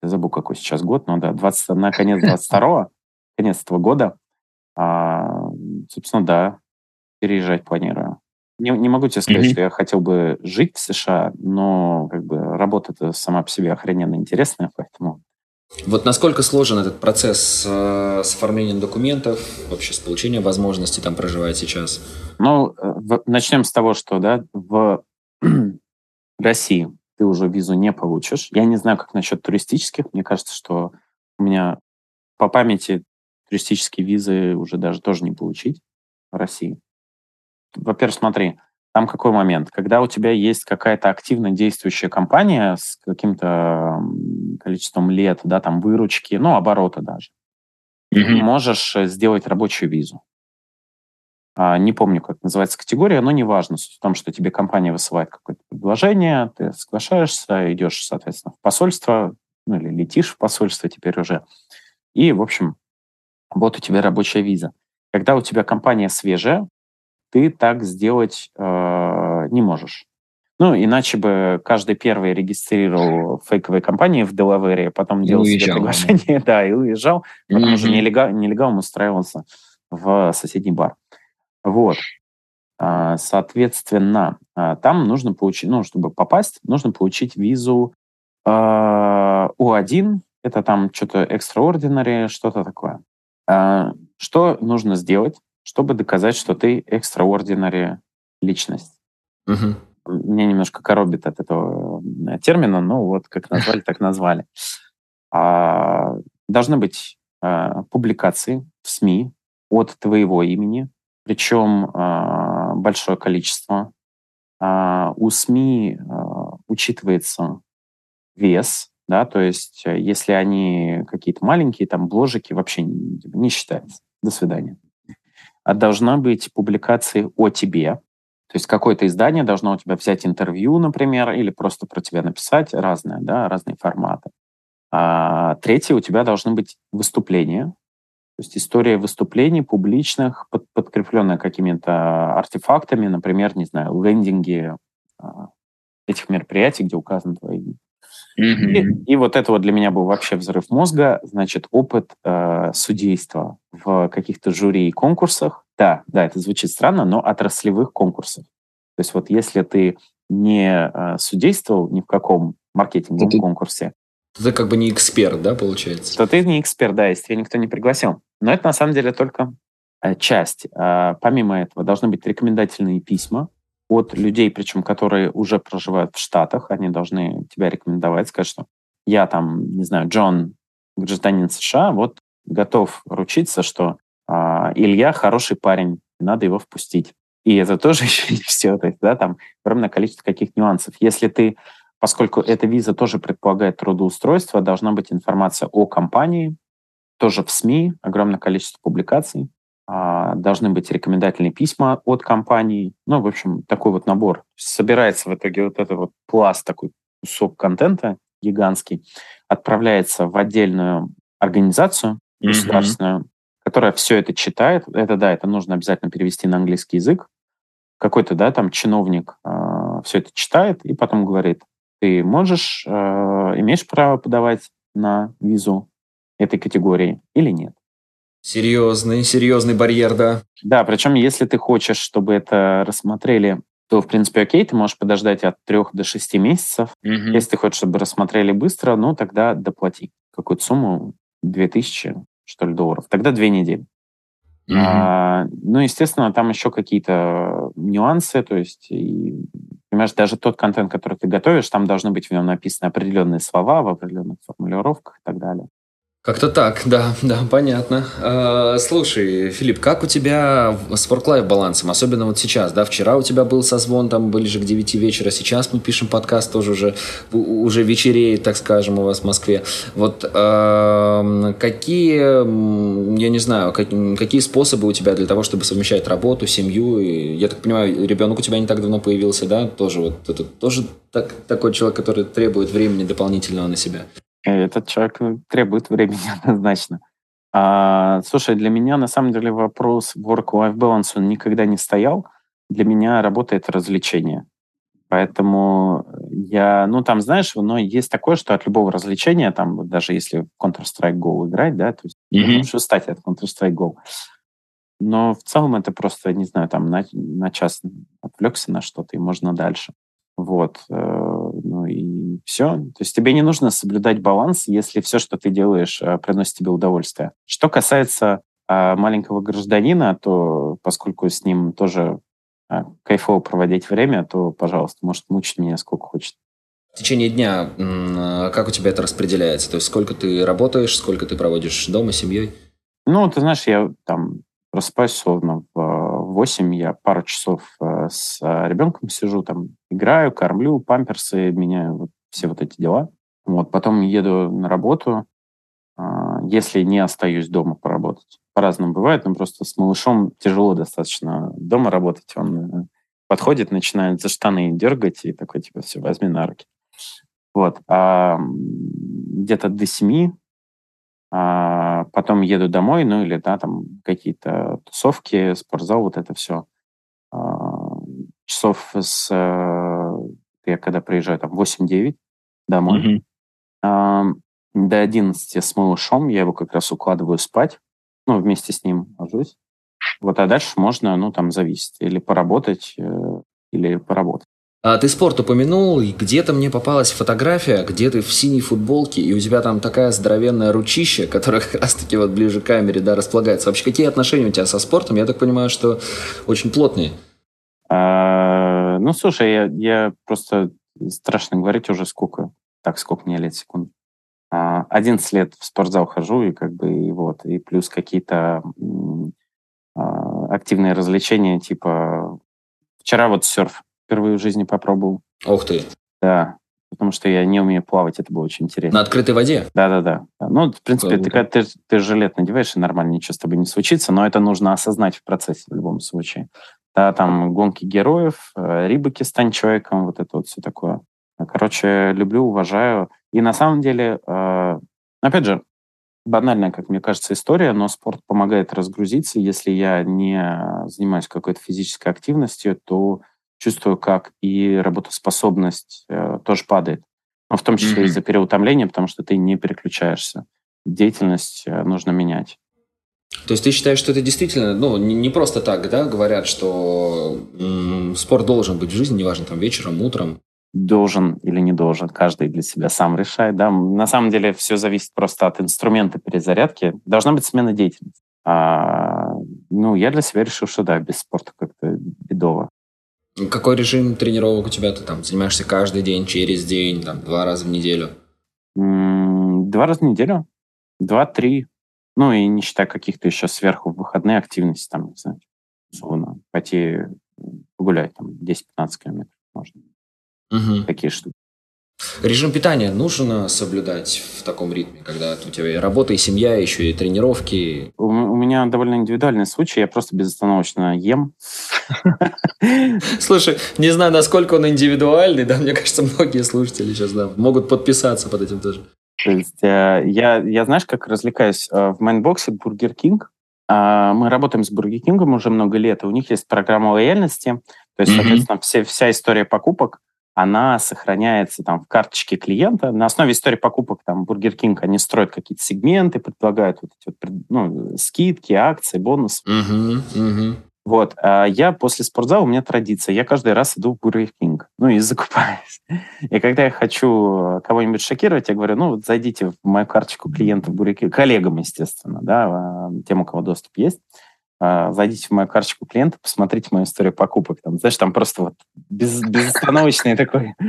Я забыл, какой сейчас год, но да, 20, на конец [LAUGHS] 22-го, конец этого года. А, собственно, да, переезжать планирую. Не, не могу тебе сказать, mm-hmm. что я хотел бы жить в США, но как бы работа-то сама по себе охрененно интересная, поэтому вот насколько сложен этот процесс э, с оформлением документов, вообще с получением возможности там проживать сейчас? Ну, э, начнем с того, что да, в [CLEARS THROAT] России ты уже визу не получишь. Я не знаю, как насчет туристических. Мне кажется, что у меня по памяти туристические визы уже даже тоже не получить в России. Во-первых, смотри, там какой момент? Когда у тебя есть какая-то активно действующая компания с каким-то количеством лет, да, там выручки, ну, оборота даже, mm-hmm. ты можешь э, сделать рабочую визу. А, не помню, как называется категория, но неважно. Суть в том, что тебе компания высылает какое-то предложение, ты соглашаешься, идешь, соответственно, в посольство, ну, или летишь в посольство теперь уже. И, в общем, вот у тебя рабочая виза. Когда у тебя компания свежая, ты так сделать э, не можешь. Ну, иначе бы каждый первый регистрировал фейковые компании в Делавере, потом и делал уезжал, себе приглашение, [LAUGHS] да, и уезжал, потом mm-hmm. уже нелегал, нелегалом устраивался в соседний бар. Вот. А, соответственно, а, там нужно получить, ну, чтобы попасть, нужно получить визу а, У1, это там что-то extraordinary, что-то такое. Что нужно сделать? Чтобы доказать, что ты extraordinary личность. Угу. Меня немножко коробит от этого э, термина, но вот как назвали, так назвали. А, должны быть а, публикации в СМИ от твоего имени, причем а, большое количество. а, у СМИ а, учитывается вес, да, то есть если они какие-то маленькие, там, бложики, вообще не, не считается. До свидания. А должна быть публикация о тебе, то есть какое-то издание должно у тебя взять интервью, например, или просто про тебя написать, разное, да, разные форматы. А третье, у тебя должны быть выступления, то есть история выступлений публичных, под, подкрепленная какими-то артефактами, например, не знаю, лендинги а, этих мероприятий, где указаны твои Mm-hmm. И, и вот это вот для меня был вообще взрыв мозга, значит, опыт э, судейства в каких-то жюри и конкурсах. Да, да, это звучит странно, но отраслевых конкурсах. То есть вот если ты не э, судействовал ни в каком маркетинговом ты, конкурсе, то ты как бы не эксперт, да, получается? То ты не эксперт, да, если тебя никто не пригласил. Но это на самом деле только э, часть. Э, помимо этого должны быть рекомендательные письма, от людей, причем которые уже проживают в Штатах, они должны тебя рекомендовать, сказать, что я там, не знаю, Джон, гражданин США, вот готов ручиться, что э, Илья хороший парень, надо его впустить. И это тоже [LAUGHS] еще не все, то есть, да, там огромное количество каких нюансов. Если ты, поскольку эта виза тоже предполагает трудоустройство, должна быть информация о компании, тоже в СМИ, огромное количество публикаций. А, должны быть рекомендательные письма от компании. Ну, в общем, такой вот набор. Собирается в итоге вот этот вот пласт, такой кусок контента гигантский, отправляется в отдельную организацию государственную, mm-hmm. которая все это читает. Это, да, это нужно обязательно перевести на английский язык. Какой-то, да, там чиновник э, все это читает и потом говорит, ты можешь, э, имеешь право подавать на визу этой категории или нет. Серьезный, серьезный барьер, да. Да, причем если ты хочешь, чтобы это рассмотрели, то, в принципе, окей, ты можешь подождать от трех до шести месяцев. Угу. Если ты хочешь, чтобы рассмотрели быстро, ну, тогда доплати какую-то сумму, 2000, что ли, долларов. Тогда две недели. Угу. А, ну, естественно, там еще какие-то нюансы, то есть, и, понимаешь, даже тот контент, который ты готовишь, там должны быть в нем написаны определенные слова в определенных формулировках и так далее. Как-то так, да, да, понятно. А, слушай, Филипп, как у тебя с work-life балансом, особенно вот сейчас, да, вчера у тебя был созвон там ближе к 9 вечера, сейчас мы пишем подкаст тоже уже, уже вечереет, так скажем, у вас в Москве. Вот э, какие, я не знаю, как, какие способы у тебя для того, чтобы совмещать работу, семью? И, я так понимаю, ребенок у тебя не так давно появился, да, тоже вот, это тоже так, такой человек, который требует времени дополнительного на себя. Этот человек э, требует времени [LAUGHS] однозначно. А, слушай, для меня на самом деле вопрос work-life balance он никогда не стоял. Для меня работа — это развлечение. Поэтому я, ну там, знаешь, но есть такое, что от любого развлечения, там, даже если в Counter-Strike Go играть, да, то есть mm-hmm. можешь устать от Counter-Strike Go. Но в целом это просто, не знаю, там на, на час отвлекся на что-то, и можно дальше. Вот. Все. То есть тебе не нужно соблюдать баланс, если все, что ты делаешь, э, приносит тебе удовольствие. Что касается а, маленького гражданина, то поскольку с ним тоже а, кайфово проводить время, то, пожалуйста, может мучить меня сколько хочет. В течение дня а, как у тебя это распределяется? То есть сколько ты работаешь, сколько ты проводишь дома, семьей? Ну, ты знаешь, я там просыпаюсь условно в 8 я пару часов э, с ребенком сижу, там играю, кормлю, памперсы меняю, вот все вот эти дела. Вот, потом еду на работу, а, если не остаюсь дома поработать. По-разному бывает, но просто с малышом тяжело достаточно дома работать. Он э, подходит, начинает за штаны дергать и такой, типа, все, возьми на руки. Вот. А где-то до семи а потом еду домой, ну или да, там какие-то тусовки, спортзал, вот это все. А, часов с... Э, я когда приезжаю, там 8-9 домой. Mm-hmm. А, до 11 с малышом я его как раз укладываю спать, ну, вместе с ним ложусь. Вот, а дальше можно, ну, там, зависит. Или поработать, э, или поработать. А ты спорт упомянул, и где-то мне попалась фотография, где ты в синей футболке, и у тебя там такая здоровенная ручища, которая [LAUGHS] как раз-таки вот ближе к камере, да, располагается. Вообще, какие отношения у тебя со спортом? Я так понимаю, что очень плотные. А, ну, слушай, я, я просто страшно говорить уже сколько, так, сколько мне лет, секунд. 11 лет в спортзал хожу, и как бы, и вот, и плюс какие-то а, активные развлечения, типа, вчера вот серф впервые в жизни попробовал. Ух ты. Да, потому что я не умею плавать, это было очень интересно. На открытой воде? Да-да-да. Ну, в принципе, ты, когда ты, ты жилет надеваешь, и нормально ничего с тобой не случится, но это нужно осознать в процессе в любом случае. Да, там гонки героев, э, рибаки стань человеком, вот это вот все такое. Короче, люблю, уважаю. И на самом деле, э, опять же, банальная, как мне кажется, история, но спорт помогает разгрузиться. Если я не занимаюсь какой-то физической активностью, то чувствую, как и работоспособность э, тоже падает. Но в том числе mm-hmm. из-за переутомления, потому что ты не переключаешься. Деятельность э, нужно менять. То есть ты считаешь, что это действительно, ну, не, не просто так, да, говорят, что м- спорт должен быть в жизни, неважно, там, вечером, утром? Должен или не должен, каждый для себя сам решает, да. На самом деле все зависит просто от инструмента перезарядки. Должна быть смена деятельности. А, ну, я для себя решил, что да, без спорта как-то бедово. Какой режим тренировок у тебя? Ты там занимаешься каждый день, через день, там, два раза в неделю? Два раза в неделю. Два-три. Ну, и не считая каких-то еще сверху выходные активности, там, не знаю, условно, пойти погулять, там, 10-15 километров можно. Угу. Такие штуки. Режим питания нужно соблюдать в таком ритме, когда у тебя и работа, и семья, еще и тренировки? У, у меня довольно индивидуальный случай, я просто безостановочно ем. Слушай, не знаю, насколько он индивидуальный, да, мне кажется, многие слушатели сейчас да, могут подписаться под этим тоже. То есть э, я, я, знаешь, как развлекаюсь э, в Mindbox е Burger King. Э, мы работаем с Burger King ом уже много лет, и у них есть программа лояльности. То есть, mm-hmm. соответственно, все, вся история покупок она сохраняется там в карточке клиента. На основе истории покупок там Burger King, они строят какие-то сегменты, предлагают вот эти вот, ну, скидки, акции, бонусы. Uh-huh, uh-huh. Вот. А я после спортзала, у меня традиция, я каждый раз иду в Burger King, ну и закупаюсь. И когда я хочу кого-нибудь шокировать, я говорю, ну вот зайдите в мою карточку клиента в King, коллегам, естественно, да, а, тем, у кого доступ есть, а, зайдите в мою карточку клиента, посмотрите мою историю покупок. Там, знаешь, там просто вот без, безостановочный такой... [LAUGHS]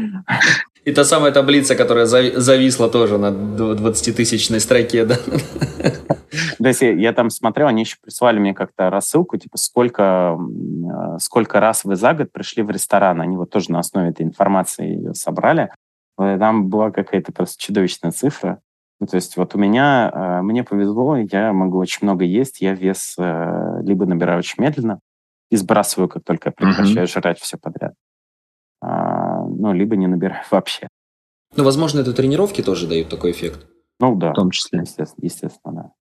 И та самая таблица, которая зависла тоже на 20-тысячной строке, да? [LAUGHS] [LAUGHS] То есть я, там смотрел, они еще прислали мне как-то рассылку, типа, сколько, а, сколько раз вы за год пришли в ресторан. Они вот тоже на основе этой информации ее собрали. Там была какая-то просто чудовищная цифра. Ну, то есть вот у меня, э, мне повезло, я могу очень много есть, я вес э, либо набираю очень медленно и сбрасываю, как только я прекращаю uh-huh. жрать все подряд, а, ну, либо не набираю [LAUGHS] вообще. Ну, возможно, это тренировки тоже дают такой эффект. Ну, да. В том числе. Естественно, естественно да.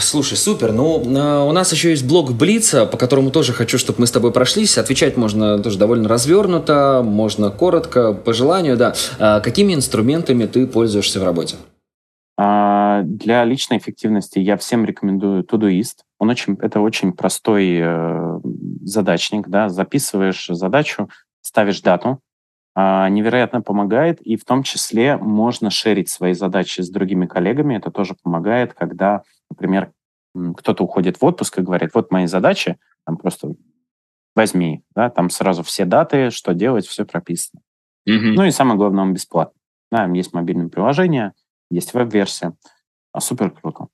Слушай, супер. Ну, у нас еще есть блог Блица, по которому тоже хочу, чтобы мы с тобой прошлись. Отвечать можно тоже довольно развернуто, можно коротко, по желанию, да. А какими инструментами ты пользуешься в работе? А, для личной эффективности я всем рекомендую Todoist. Он очень, это очень простой э, задачник, да, записываешь задачу, ставишь дату, э, невероятно помогает, и в том числе можно шерить свои задачи с другими коллегами, это тоже помогает, когда, например, кто-то уходит в отпуск и говорит, вот мои задачи, там просто возьми, да, там сразу все даты, что делать, все прописано. Mm-hmm. Ну и самое главное, он бесплатный. Да, есть мобильное приложение, есть веб-версия. А, супер круто.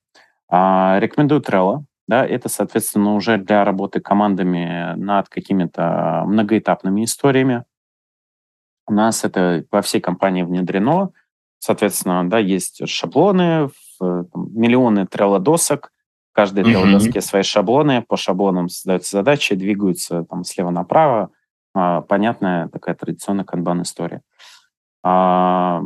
А, рекомендую Trello. Да, это, соответственно, уже для работы командами над какими-то многоэтапными историями. У нас это во всей компании внедрено. Соответственно, да, есть шаблоны, там, миллионы в каждой mm-hmm. свои шаблоны, по шаблонам создаются задачи, двигаются там слева направо. А, понятная такая традиционная канбан-история. А,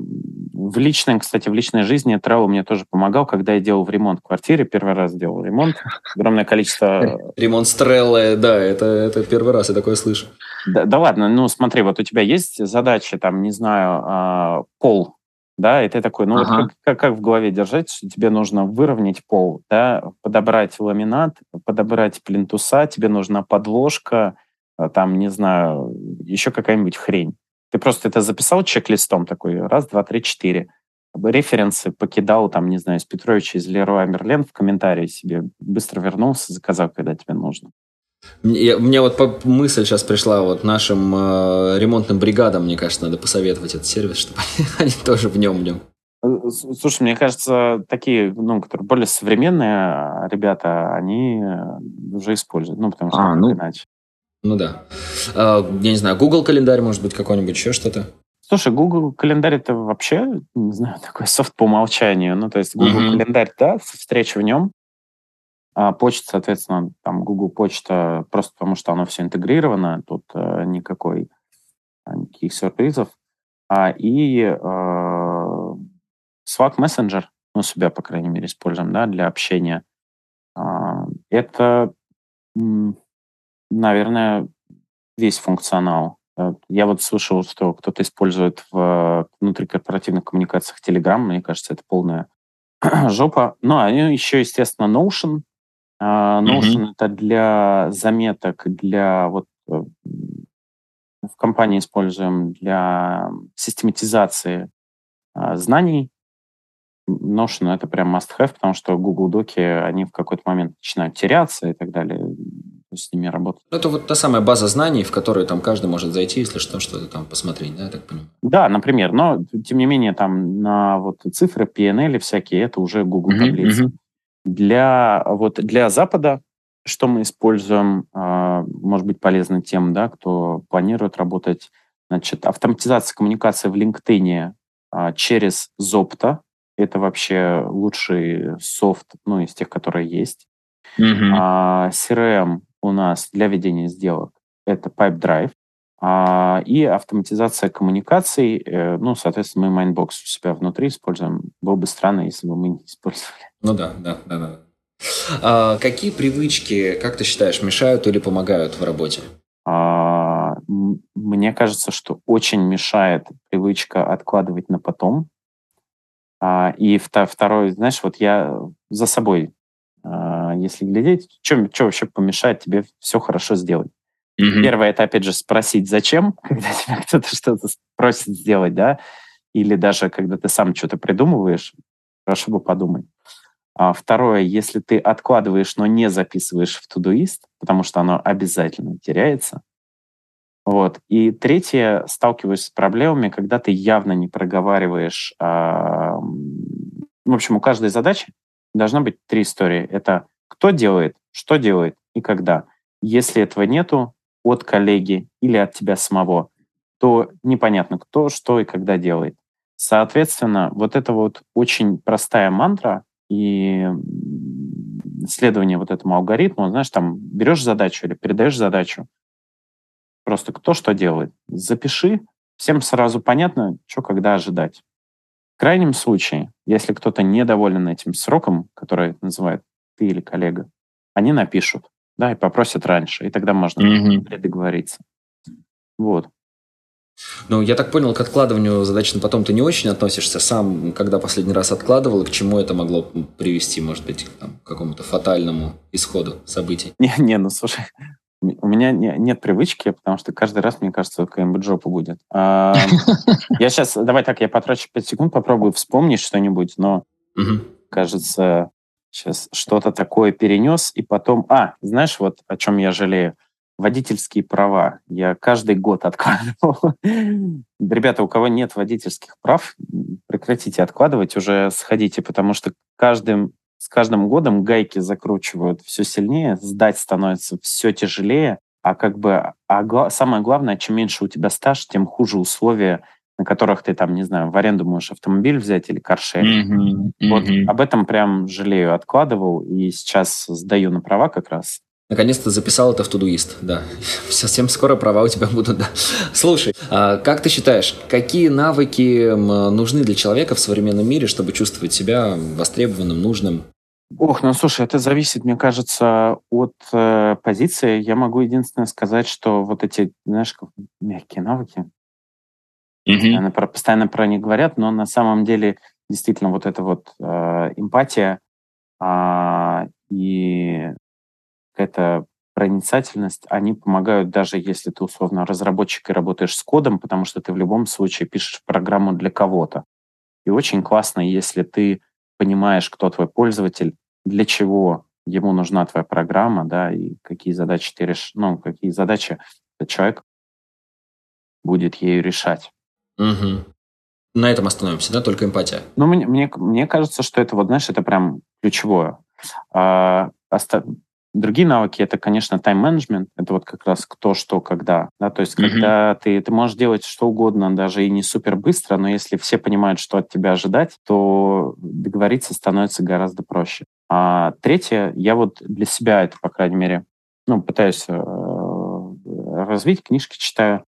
в личной, кстати, в личной жизни Trello мне тоже помогал, когда я делал в ремонт в квартире, первый раз делал ремонт, огромное количество... [LAUGHS] Ремонт с Trello, да, это, это первый раз я такое слышу. Да, да ладно, ну смотри, вот у тебя есть задача, там, не знаю, а, пол, да, и ты такой, ну ага. вот как, как, как в голове держать, что тебе нужно выровнять пол, да, подобрать ламинат, подобрать плинтуса, тебе нужна подложка, а, там, не знаю, еще какая-нибудь хрень. Ты просто это записал чек-листом такой, раз, два, три, четыре. Референсы покидал, там, не знаю, из Петровича, из Леруа Мерлен в комментарии себе. Быстро вернулся, заказал, когда тебе нужно. Мне, мне вот мысль сейчас пришла, вот нашим э, ремонтным бригадам, мне кажется, надо посоветовать этот сервис, чтобы [LAUGHS] они, они тоже в нем, в нем. Э, слушай, мне кажется, такие, ну, которые более современные а, ребята, они э, уже используют, ну, потому что а, ну, иначе. Ну да. А, я не знаю, Google календарь, может быть, какой-нибудь, еще что-то? Слушай, Google календарь это вообще, не знаю, [LAUGHS] такой софт по умолчанию. Ну, то есть Google mm-hmm. календарь, да, встреча в нем. А почта, соответственно, там Google почта просто потому, что оно все интегрировано, тут э, никакой а, никаких сюрпризов. А, и э, Slack Messenger, ну, себя, по крайней мере, используем, да, для общения. Это, наверное, весь функционал. Э, я вот слышал, что кто-то использует в внутрикорпоративных коммуникациях Telegram. Мне кажется, это полная [CLEARS THROAT] жопа. Ну, а еще, естественно, Notion, Notion mm-hmm. это для заметок, для вот э, в компании используем для систематизации а, знаний. Notion это прям must-have, потому что Google Доки, они в какой-то момент начинают теряться и так далее. С ними работать. Это вот та самая база знаний, в которую там каждый может зайти, если что, что-то там посмотреть, да, я так понимаю? Да, например, но тем не менее там на вот цифры, PNL всякие, это уже Google таблицы. Mm-hmm. Для, вот, для Запада, что мы используем, а, может быть полезно тем, да, кто планирует работать, значит, автоматизация коммуникации в LinkedIn а, через Zopta. Это вообще лучший софт, ну, из тех, которые есть. Mm-hmm. А, CRM у нас для ведения сделок это PipeDrive. А, и автоматизация коммуникаций, э, ну, соответственно, мы Mindbox у себя внутри используем. Было бы странно, если бы мы не использовали. Ну да, да, да, да. А какие привычки, как ты считаешь, мешают или помогают в работе? А, мне кажется, что очень мешает привычка откладывать на потом. А, и второй, знаешь, вот я за собой, а, если глядеть, что вообще помешает тебе все хорошо сделать? Mm-hmm. Первое это, опять же, спросить, зачем, [LAUGHS] когда тебя кто-то что-то просит сделать, да, или даже когда ты сам что-то придумываешь, хорошо бы подумать. А второе, если ты откладываешь, но не записываешь в Todoist, потому что оно обязательно теряется. Вот. И третье, сталкиваюсь с проблемами, когда ты явно не проговариваешь. А, в общем, у каждой задачи должна быть три истории. Это кто делает, что делает и когда. Если этого нету от коллеги или от тебя самого, то непонятно, кто, что и когда делает. Соответственно, вот это вот очень простая мантра, и следование вот этому алгоритму, знаешь, там берешь задачу или передаешь задачу, просто кто что делает. Запиши, всем сразу понятно, что когда ожидать. В крайнем случае, если кто-то недоволен этим сроком, который называет ты или коллега, они напишут, да, и попросят раньше, и тогда можно mm-hmm. предоговориться. Вот. Ну, я так понял, к откладыванию задач на потом ты не очень относишься. Сам, когда последний раз откладывал, и к чему это могло привести, может быть, там, к какому-то фатальному исходу событий? Не, не, ну слушай, у меня не, нет привычки, потому что каждый раз, мне кажется, какая-нибудь жопа будет. А, [LAUGHS] я сейчас, давай так, я потрачу 5 секунд, попробую вспомнить что-нибудь, но, кажется, сейчас что-то такое перенес, и потом... А, знаешь, вот о чем я жалею? водительские права. Я каждый год откладывал. [LAUGHS] Ребята, у кого нет водительских прав, прекратите откладывать, уже сходите, потому что каждым, с каждым годом гайки закручивают все сильнее, сдать становится все тяжелее, а как бы а гла- самое главное, чем меньше у тебя стаж, тем хуже условия, на которых ты там, не знаю, в аренду можешь автомобиль взять или каршеринг. Mm-hmm. Вот mm-hmm. об этом прям жалею, откладывал, и сейчас сдаю на права как раз. Наконец-то записал это в Тудуист, да. [LAUGHS] Совсем скоро права у тебя [LAUGHS] будут, да. Слушай, а как ты считаешь, какие навыки нужны для человека в современном мире, чтобы чувствовать себя востребованным, нужным? Ох, ну слушай, это зависит, мне кажется, от э, позиции. Я могу единственное сказать, что вот эти, знаешь, мягкие навыки, mm-hmm. постоянно, про, постоянно про них говорят, но на самом деле действительно вот эта вот э, эмпатия э, и какая-то проницательность, они помогают даже если ты условно разработчик и работаешь с кодом, потому что ты в любом случае пишешь программу для кого-то. И очень классно, если ты понимаешь, кто твой пользователь, для чего ему нужна твоя программа, да, и какие задачи ты решишь, ну, какие задачи человек будет ею решать. Угу. На этом остановимся, да, только эмпатия. Ну, мне, мне, мне кажется, что это вот, знаешь, это прям ключевое. А, Другие навыки это, конечно, тайм-менеджмент. Это вот как раз кто, что, когда. Да? То есть, mm-hmm. когда ты, ты можешь делать что угодно, даже и не супер быстро, но если все понимают, что от тебя ожидать, то договориться становится гораздо проще. А третье, я вот для себя это, по крайней мере, ну, пытаюсь э, развить, книжки читаю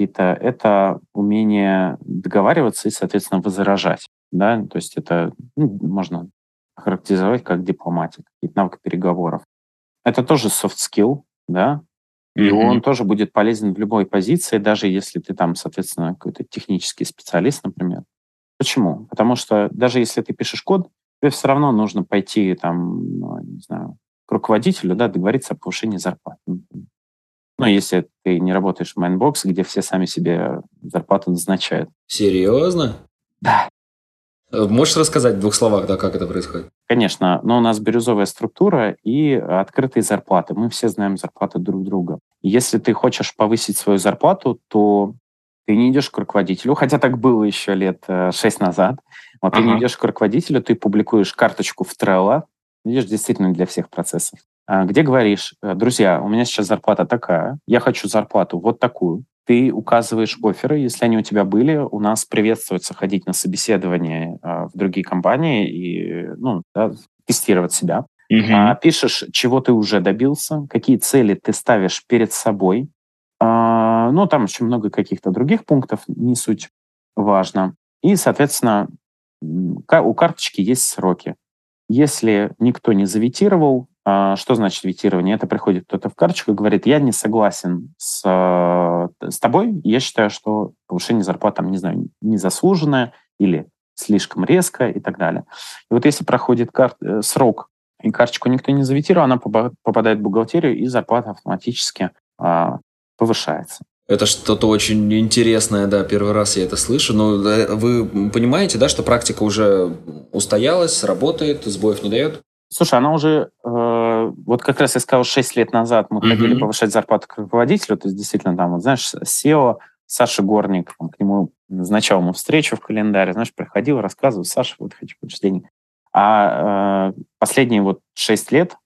какие-то, это умение договариваться и, соответственно, возражать. Да? То есть это ну, можно характеризовать как дипломатик, какие-то навыки переговоров. Это тоже soft skill, да, и mm-hmm. он тоже будет полезен в любой позиции, даже если ты там, соответственно, какой-то технический специалист, например. Почему? Потому что даже если ты пишешь код, тебе все равно нужно пойти там, ну, не знаю, к руководителю, да, договориться о повышении зарплаты. Ну, если ты не работаешь в Mindbox, где все сами себе зарплату назначают. Серьезно? Да. Э, можешь рассказать в двух словах, да, как это происходит? Конечно, но у нас бирюзовая структура и открытые зарплаты. Мы все знаем зарплаты друг друга. Если ты хочешь повысить свою зарплату, то ты не идешь к руководителю, хотя так было еще лет э, шесть назад. Вот ага. ты не идешь к руководителю, ты публикуешь карточку в Trello, видишь, действительно для всех процессов, где говоришь, э, друзья, у меня сейчас зарплата такая, я хочу зарплату вот такую, ты указываешь оферы, если они у тебя были. У нас приветствуется ходить на собеседование э, в другие компании и ну, да, тестировать себя. Угу. А, пишешь, чего ты уже добился, какие цели ты ставишь перед собой. А, ну, там еще много каких-то других пунктов, не суть важно. И, соответственно, у карточки есть сроки. Если никто не заветировал, а, что значит ветирование? Это приходит кто-то в карточку и говорит, я не согласен с, с тобой, я считаю, что повышение зарплаты, там, не знаю, незаслуженное или слишком резко и так далее. И вот если проходит кар... Э, срок, и карточку никто не заветировал, она попадает в бухгалтерию, и зарплата автоматически а, повышается. Это что-то очень интересное, да, первый раз я это слышу. Но вы понимаете, да, что практика уже устоялась, работает, сбоев не дает? Слушай, она уже, э, вот как раз я сказал, 6 лет назад мы mm-hmm. хотели повышать зарплату к руководителю, то есть действительно там, вот знаешь, SEO, Саша Горник, там, к нему назначал ему встречу в календаре, знаешь, приходил, рассказывал, Саша, вот хочу больше денег. А э, последние вот 6 лет,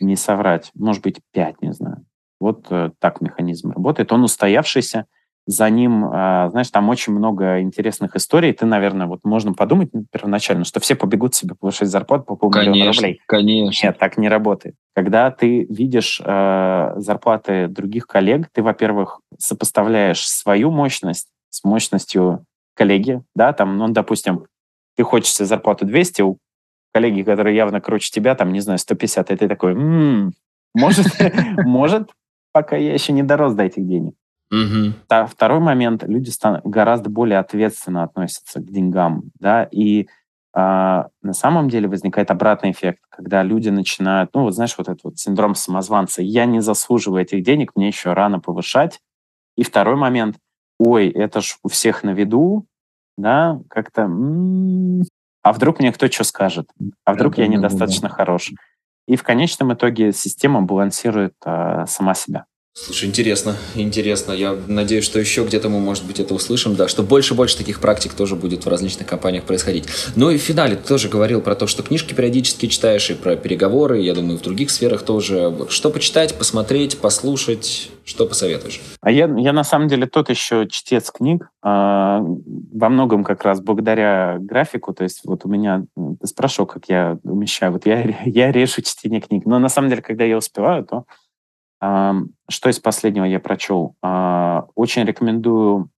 не соврать, может быть, 5, не знаю, вот э, так механизм работает. Он устоявшийся, за ним, а, знаешь, там очень много интересных историй. Ты, наверное, вот можно подумать первоначально, что все побегут себе повышать зарплату по полмиллиона рублей. Конечно. Нет, так не работает. Когда ты видишь э, зарплаты других коллег, ты, во-первых, сопоставляешь свою мощность с мощностью коллеги, да, там, ну, допустим, ты хочешь себе зарплату 200, у коллеги, которые явно круче тебя, там, не знаю, 150, и ты такой, м-м, может, [LAUGHS] может, пока я еще не дорос до этих денег. Угу. Второй момент, люди стан- гораздо более ответственно относятся к деньгам, да, и а, на самом деле возникает обратный эффект, когда люди начинают, ну, вот знаешь, вот этот вот синдром самозванца, я не заслуживаю этих денег, мне еще рано повышать. И второй момент, ой, это ж у всех на виду, да, как-то, м-м, а вдруг мне кто что скажет, а вдруг я недостаточно хорош. И в конечном итоге система балансирует а, сама себя. Слушай, интересно, интересно. Я надеюсь, что еще где-то мы, может быть, это услышим, да, что больше и больше таких практик тоже будет в различных компаниях происходить. Ну и в финале ты тоже говорил про то, что книжки периодически читаешь, и про переговоры, я думаю, в других сферах тоже. Что почитать, посмотреть, послушать, что посоветуешь? А я, я на самом деле тот еще чтец книг, э, во многом как раз благодаря графику, то есть вот у меня, ты спрашивал, как я умещаю, вот я, [LAUGHS] я решу чтение книг, но на самом деле, когда я успеваю, то что из последнего я прочел? А, очень рекомендую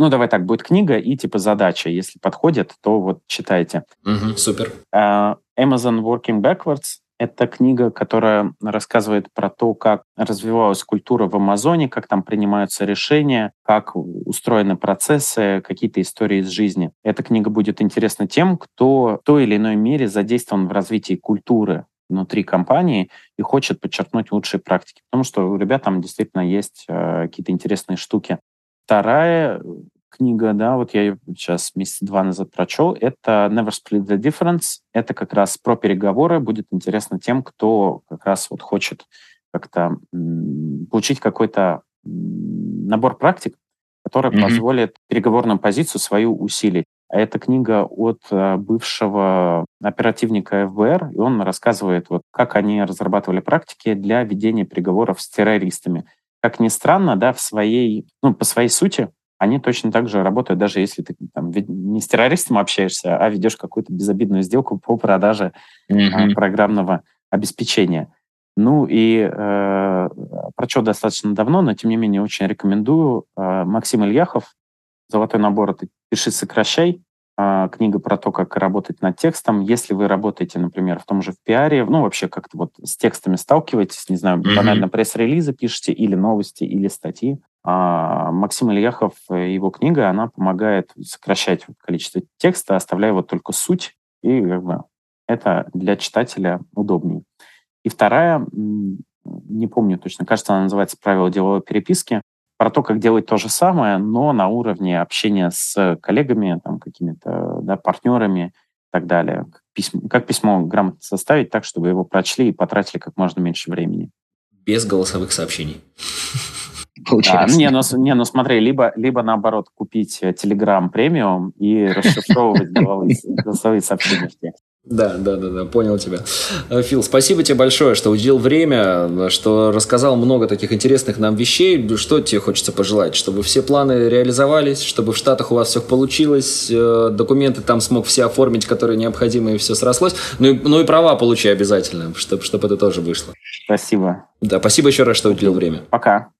ну, давай так, будет книга и типа задача. Если подходит, то вот читайте. Угу, супер. А, Amazon Working Backwards — это книга, которая рассказывает про то, как развивалась культура в Амазоне, как там принимаются решения, как устроены процессы, какие-то истории из жизни. Эта книга будет интересна тем, кто в той или иной мере задействован в развитии культуры внутри компании и хочет подчеркнуть лучшие практики, потому что у ребят там действительно есть э, какие-то интересные штуки. Вторая книга, да, вот я ее сейчас месяца два назад прочел, это Never Split the Difference. Это как раз про переговоры. Будет интересно тем, кто как раз вот хочет как-то получить какой-то набор практик, который mm-hmm. позволит переговорную позицию свою усилить. Это книга от э, бывшего оперативника ФБР, и он рассказывает, вот, как они разрабатывали практики для ведения переговоров с террористами. Как ни странно, да, в своей, ну, по своей сути, они точно так же работают, даже если ты там, не с террористом общаешься, а ведешь какую-то безобидную сделку по продаже mm-hmm. программного обеспечения. Ну и э, прочел достаточно давно, но тем не менее очень рекомендую. Э, Максим Ильяхов, «Золотой набор» — это «Пиши, сокращай». Э, книга про то, как работать над текстом. Если вы работаете, например, в том же в пиаре, ну вообще как-то вот с текстами сталкиваетесь, не знаю, mm-hmm. банально пресс-релизы пишете или новости, или статьи, а Максим Ильяхов, его книга, она помогает сокращать количество текста, оставляя вот только суть, и как бы это для читателя удобнее. И вторая, не помню точно, кажется, она называется «Правила деловой переписки», про то, как делать то же самое, но на уровне общения с коллегами, там, какими-то да, партнерами и так далее. Как письмо, как письмо грамотно составить так, чтобы его прочли и потратили как можно меньше времени. Без голосовых сообщений. [LAUGHS] Получается. Да, не, ну, не, ну смотри, либо, либо наоборот купить Telegram э, премиум и расшифровывать [LAUGHS] голосовые сообщения в тексте. Да, да, да, да, понял тебя. Э, Фил, спасибо тебе большое, что уделил время, что рассказал много таких интересных нам вещей. Что тебе хочется пожелать? Чтобы все планы реализовались, чтобы в Штатах у вас все получилось, э, документы там смог все оформить, которые необходимы, и все срослось. Ну и, ну и права получи обязательно, чтобы, чтобы это тоже вышло. Спасибо. Да, спасибо еще раз, что уделил время. Пока.